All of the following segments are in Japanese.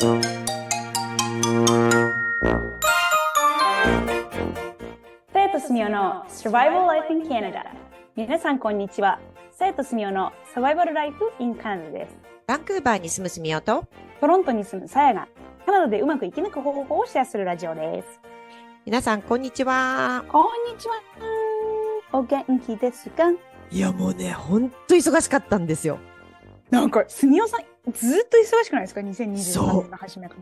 生徒すみおの Survival Life in Canada 皆さんこんにちは。生徒すみおの Survival Life in Canada です。バンクーバーに住むすみおと、トロントに住むさやが。カナダでうまく生き抜く方法をシェアするラジオです。皆さんこんにちは。こんにちは。お元気ですか？いやもうね、ほんと忙しかったんですよ。なんかすみおさんずっと忙しくないですか？2023そう年の初めか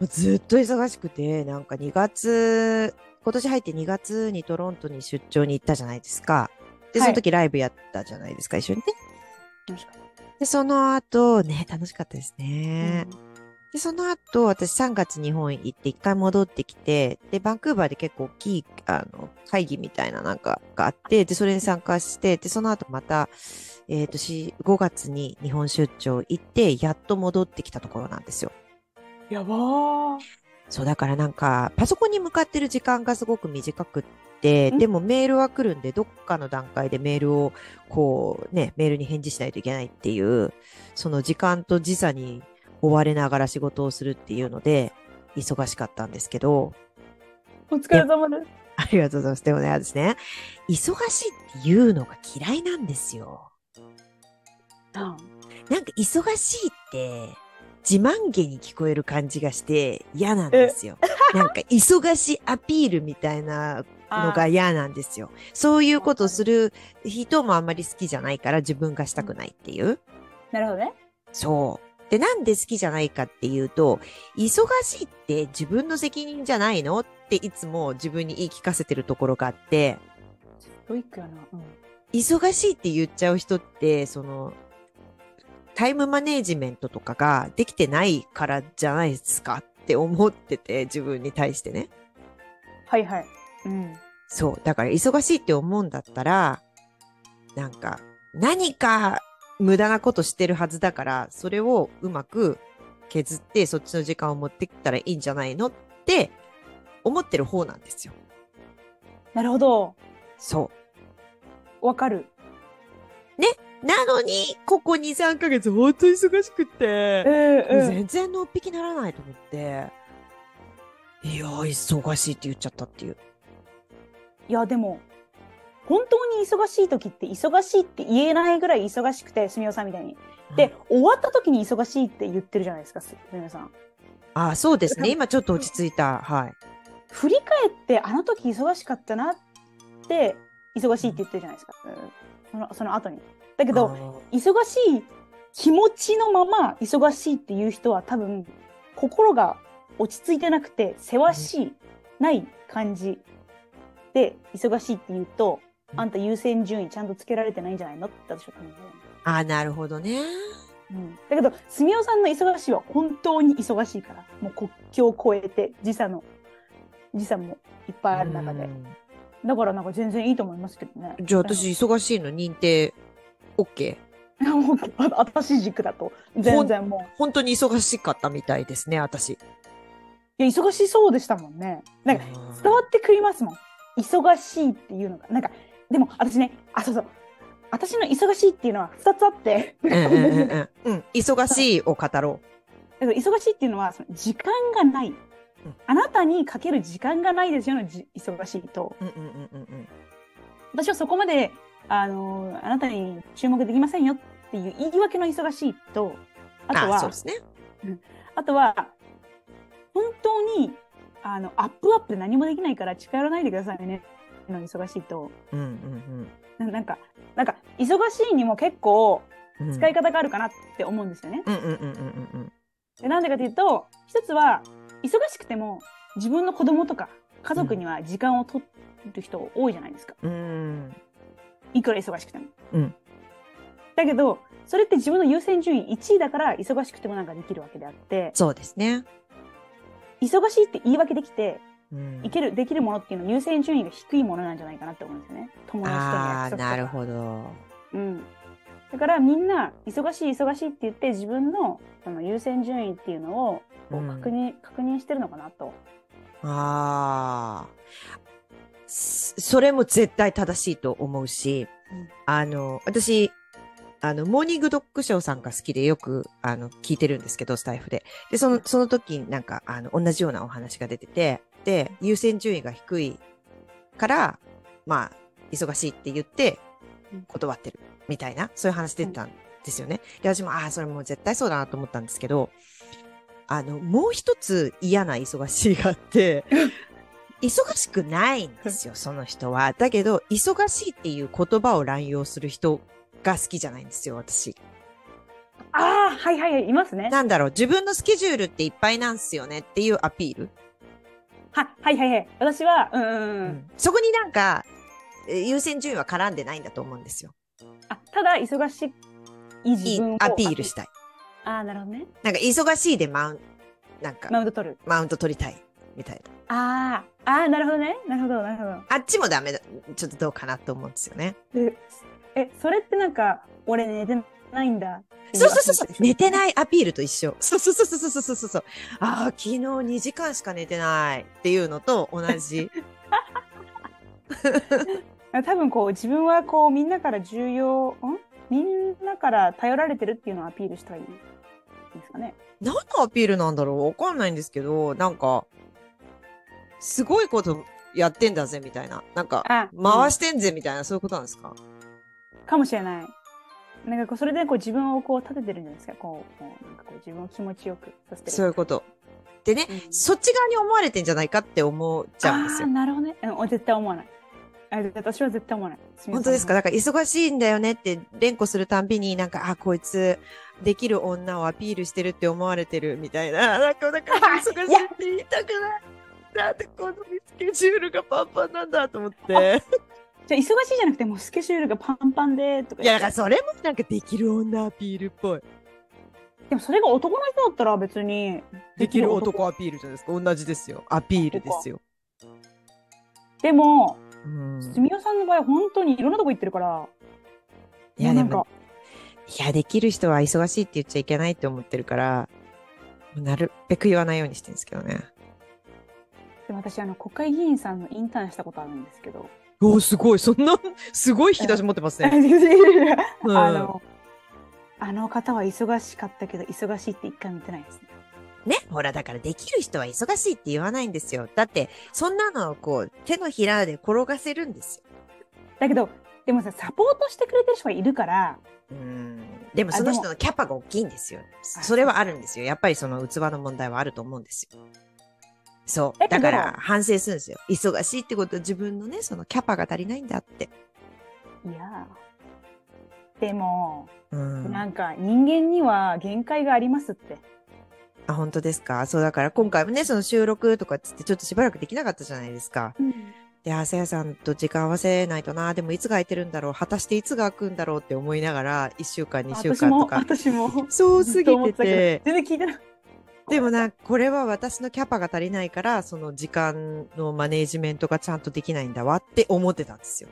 らずっと忙しくて、なんか2月、今年入って2月にトロントに出張に行ったじゃないですか。で、はいその時ライブやったじゃないですか、一緒にね。楽しかっで、その後、ね、楽しかったですたね。で、その後、私3月日本行って一回戻ってきて、で、バンクーバーで結構大きい、あの、会議みたいななんかがあって、で、それに参加して、で、その後また、えっ、と、し5月に日本出張行って、やっと戻ってきたところなんですよ。やばーそう、だからなんか、パソコンに向かってる時間がすごく短くって、んでもメールは来るんで、どっかの段階でメールを、こう、ね、メールに返事しないといけないっていう、その時間と時差に追われながら仕事をするっていうので、忙しかったんですけど、お疲れ様ですありがとうございます。でもね、私ね、忙しいっていうのが嫌いなんですよ。うんなんか忙しいって、自慢げに聞こえる感じがして嫌なんですよ。なんか忙しいアピールみたいなのが嫌なんですよ。そういうことする人もあんまり好きじゃないから自分がしたくないっていう。なるほどねそう。で、なんで好きじゃないかっていうと、忙しいって自分の責任じゃないのっていつも自分に言い聞かせてるところがあって、ストイックやな、うん忙しいって言っちゃう人って、その、タイムマネージメントとかができてないからじゃないですかって思ってて、自分に対してね。はいはいうんそう。だから忙しいって思うんだったら、なんか、何か無駄なことしてるはずだから、それをうまく削って、そっちの時間を持ってきたらいいんじゃないのって思ってる方なんですよ。なるほどそう。わかるなのに、ここ2、3ヶ月ほんと忙しくて、えもう全然のっぴきならないと思って、いやー、忙しいって言っちゃったっていう。いやでも本当に忙しい時って忙しいって言えないぐらい忙しくてすみおさんみたいに。で、終わった時に忙しいって言ってるじゃないですかすみおさん。ああ、そうですね。今ちょっと落ち着いた。はい。振り返ってあの時忙しかったなって忙しいって言ってるじゃないですか、うん。そのその後にだけど忙しい気持ちのまま忙しいっていう人は多分心が落ち着いてなくてせわしいない感じで忙しいって言うとうん。あんた優先順位ちゃんとつけられてないんじゃないのって私は考えるあー、なるほどね。うん、だけどすみおさんの忙しいは本当に忙しいからもう国境を越えて時差の時差もいっぱいある中で。うん。だからなんか全然いいと思いますけどね。じゃあ私、忙しいの認定 OK? うんもうあ私軸だと全然もう本当に忙しかったみたいですね、私。いや忙しそうでしたもんねなんかうん伝わってくりますもん忙しいっていうのがなんかでも私ねあそうそう私の忙しいっていうのは2つあって、うんうんうんうん。うん。忙しいを語ろだから忙しいっていうのはその時間がない、あなたにかける時間がないですよのじ忙しいとう。うんうんうんうんうん。私はそこまであのあなたに注目できませんよっていう言い訳の忙しいとあとあはそうですね。あとは本当にあのアップアップで何もできないから近寄らないでくださいねの忙しいとうんうんななんかなんか忙しいにも結構うんうん。使い方があるかなって思うんですよね。うんうんうんうんうんでなんでかというと一つは忙しくても自分の子供とか家族には時間を取る人多いじゃないですか。うん。うん。いくら忙しくても。うんだけどそれって自分の優先順位1位だから忙しくてもなんかできるわけであってそうですね。忙しいって言い訳できてうんいけるできるものっていうのは優先順位が低いものなんじゃないかなって思うんですよね。友達との約束とかなるほど。うん。だからみんな忙しい忙しいって言って自分のその優先順位っていうのを確認、確認してるのかなと。ああ。そそれも絶対正しいと思うし、うんあの、私、あの、モーニングドッグショーさんが好きでよく、あの、聞いてるんですけど、スタイフで。で、その、その時になんか、あの、同じようなお話が出てて、で、優先順位が低いから、まあ、忙しいって言ってうん、断ってる、みたいな、そういう話出てたんですよね。で、私も、ああ、それもう絶対そうだなと思ったんですけど、あの、もう一つ嫌な忙しいがあって、忙しくないんですよ、その人は。だけど、忙しいっていう言葉を乱用する人が好きじゃないんですよ、私。ああ、はいはいはい、いますね。なんだろう、自分のスケジュールっていっぱいなんすよねっていうアピール。は、はいはいはい。私は、うんうんうん。そこになんか、えー優先順位は絡んでないんだと思うんですよ。あ、ただ、忙しいい自分をいアピールしたい。ああ、なるほどね。なんか、忙しいでマウン、なんか、マウント取る。マウント取りたい。みたいな。ああ、ああ、なるほどね。なるほど、なるほど。あっちもダメだ。ちょっとどうかなと思うんですよね。でえ、それってなんか、俺寝てないんだ。そうそうそうそう。寝てい。ないアピールと一緒。そうそうそうそうそうそうそう。ああ、昨日2時間しか寝てないっていうのと同じ。多分こう、自分はこう、みんなから重要、ん？みんなから頼られてるっていうのをアピールしたいんですかね。何のアピールなんだろうわかんないんですけど、なんか、すごいことやってんだぜみたいな。なんか、あ、回してんぜみたいな、そういうことなんですか？かもしれない。なんかこうそれでこう自分をこう立ててるんじゃないですか？こう、こうなんかこう自分を気持ちよくさせてる。そういうこと。でね、うんそっち側に思われてんじゃないかって思っちゃうんですよ。なるほどね。うん、絶対思わない。あ私は絶対思わない。本当ですかだから忙しいんだよねって連呼するたんびになんか、あ、こいつできる女をアピールしてるって思われてるみたいな。なんか、なんか 忙しいって言いたくない。なんでこのスケジュールがパンパンなんだと思って。じゃあ忙しいじゃなくてもうスケジュールがパンパンでとかいや、だからそれもなんかできる女アピールっぽい。でもそれが男の人だったら別にできる男アピールじゃないですか。同じですよ。アピールですよ。でもうん。すみおさんの場合本当にいろんなとこ行ってるからいや、でも、いや、できる人は忙しいって言っちゃいけないって思ってるから、なるべく言わないようにしてるんですけどね。でも私あの国会議員さんのインターンしたことあるんですけどおーすごい。そんな、すごい引き出し持ってますあね。うんのあの方は忙しかったけど忙しいって一回も言ってないですねね。ほら、だからできる人は忙しいって言わないんですよ。だって、そんなのをこう、手のひらで転がせるんですよ。だけどでもさサポートしてくれてる人がいるからうん。でもその人のキャパが大きいんですよ。あそれはあるんですよ。やっぱりその器の問題はあると思うんですよ。そう。だから反省するんですよ。忙しいってことは自分のね、そのキャパが足りないんだって。いやでも、うん。なんか人間には限界がありますってあ、本当ですか？そうだから今回もね、その収録とかっつってちょっとしばらくできなかったじゃないですか。で、あさやさんと時間合わせないとな、でもいつが空いてるんだろう、果たしていつが空くんだろうって思いながら、1週間、2週私も間とか。私もそうずっと思過ぎっててど全然聞いてないて、でもな、これは私のキャパが足りないから、その時間のマネージメントがちゃんとできないんだわって思ってたんですよ。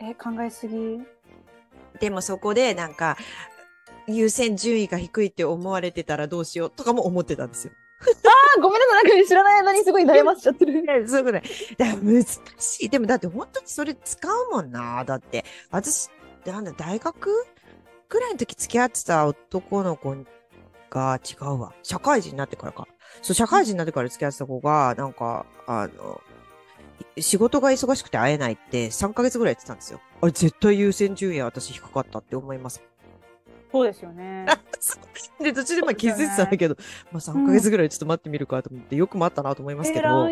え考えすぎ？でもそこでなんか、優先順位が低いって思われてたらどうしようとかも思ってたんですよ。あごめんなさいなんか知らない間にすごい悩ませちゃってる そういうことない。だから難しい。でもだって本当にそれ使うもんな。だって、私、なんだ、大学ぐらいの時付き合ってた男の子が違うわ。社会人になってからか。そう、社会人になってから付き合ってた子が、なんか、あの、仕事が忙しくて会えないって3ヶ月ぐらい言ってたんですよ。あれ絶対優先順位は私低かったって思います。そうですよね で、途中でまあ気づいてたんだけど、まあ3ヶ月ぐらいちょっと待ってみるかと思って、よく待ったなと思いますけど。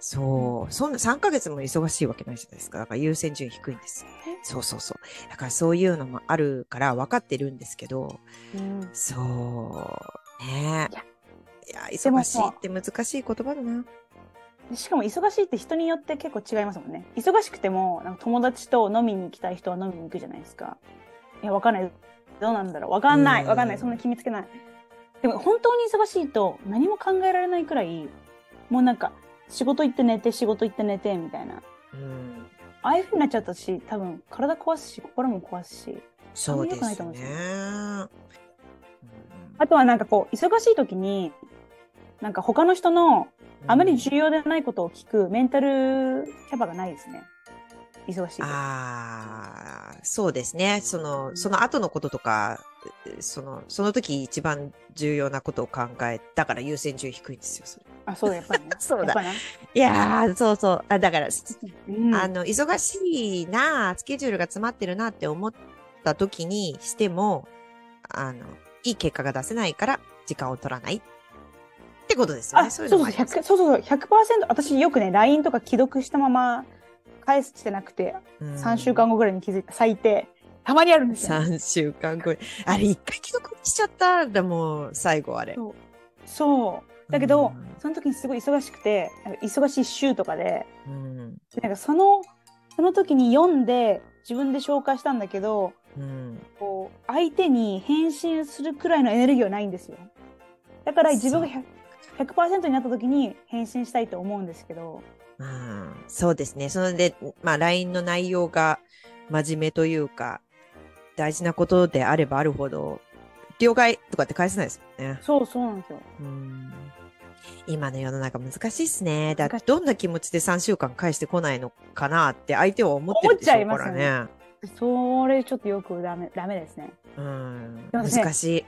そう。そんな3ヶ月も忙しいわけないじゃないですか。だから優先順位低いんです。そうそうそう。だからそういうのもあるから分かってるんですけど、うんそう。ねいやえ。いや、でも忙しいって難しい言葉だな。しかも忙しいって人によって結構違いますもんね。忙しくても、なんか友達と飲みに行きたい人は飲みに行くじゃないですか。いや、わかんない。どうなんだろう。わかんない。うんわかんない。そんな決めつけない。でも本当に忙しいと何も考えられないくらい、もうなんか仕事行って寝て、仕事行って寝て、みたいな。うん。ああいう風になっちゃったし、多分体壊すし、心も壊すし。そうですねあとはなんかこう、忙しい時に、なんか他の人のあまり重要でないことを聞くメンタルキャパがないですね。忙しいと。ああ、そうですね。その、その後のこととか、その、その時一番重要なことを考え、だから優先順位低いんですよ、それ。あ、そうだ、やっぱりね。そうだ。いやー、そうそう。あだから、うんあの、忙しいな、スケジュールが詰まってるなって思った時にしても、あの、いい結果が出せないから時間を取らないってことですよあ、ね。そうそう、いのもあります100そうそうそう、100%、私よくね、LINE とか既読したまま返してなくて、うん3週間後ぐらいに気づいた、最低。たまにあるんですよ。3週間後に。あれ、一回既読しちゃったんだもう、最後あれ。そう。そう。だけど、うんその時にすごい忙しくて、忙しい週とかで、うん。でなんかその、その時に読んで、自分で消化したんだけど、うん。こう、相手に返信するくらいのエネルギーはないんですよ。だから自分が 100%, 100になった時に返信したいと思うんですけど、うんそうですね。それで、まあ、LINE の内容が真面目というか、大事なことであればあるほど、了解とかって返せないですもんね。そうそうなんですよ。うん今の世の中難しいっすね。だってどんな気持ちで3週間返してこないのかなって相手は思ってるでしょうから思っちゃいね。それちょっとよくダメダメですね。うん、難しい。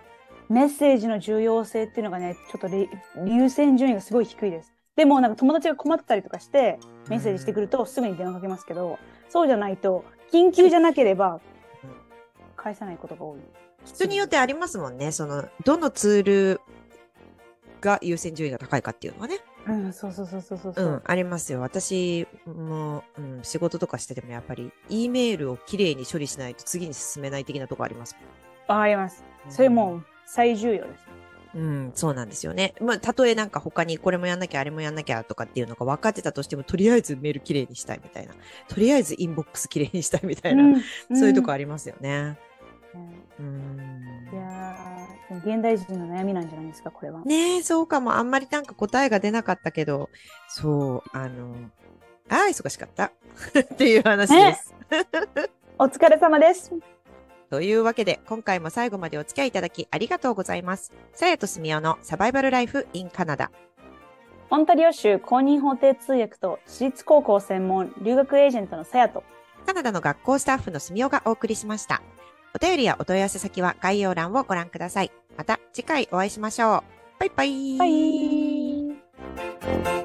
メッセージの重要性っていうのがね、ちょっとれ優先順位がすごい低いです。でもなんか友達が困ってたりとかしてメッセージしてくるとすぐに電話かけますけど、そうじゃないと緊急じゃなければ返さないことが多い。人によってありますもんね。その、どのツールが優先順位が高いかっていうのはね。うん、そうそうそうそうそうそうう。ん、ありますよ。私も、うん、仕事とかしててもやっぱり、E メールをきれいに処理しないと次に進めない的なとこありますわかります。もん。それもう最重要です。うん、そうなんですよね。まあ、たとえなんか他にこれもやんなきゃ、あれもやんなきゃとかっていうのが分かってたとしても、とりあえずメールきれいにしたいみたいな。とりあえずインボックスきれいにしたいみたいな。うんそういうとこあありますよね。る。うん。いや現代人の悩みなんじゃないですか、これは。ねえ、そうかも。あんまりなんか答えが出なかったけど、そう、あの、ああ、忙しかった。っていう話です。お疲れ様です。というわけで、今回も最後までお付き合いいただきありがとうございます。さやとすみおのサバイバルライフ in カナダ。オンタリオ州公認法廷通訳と私立高校専門留学エージェントのさやと。カナダの学校スタッフのすみおがお送りしました。お便りやお問い合わせ先は概要欄をご覧ください。また次回お会いしましょう。バイバイ。バイ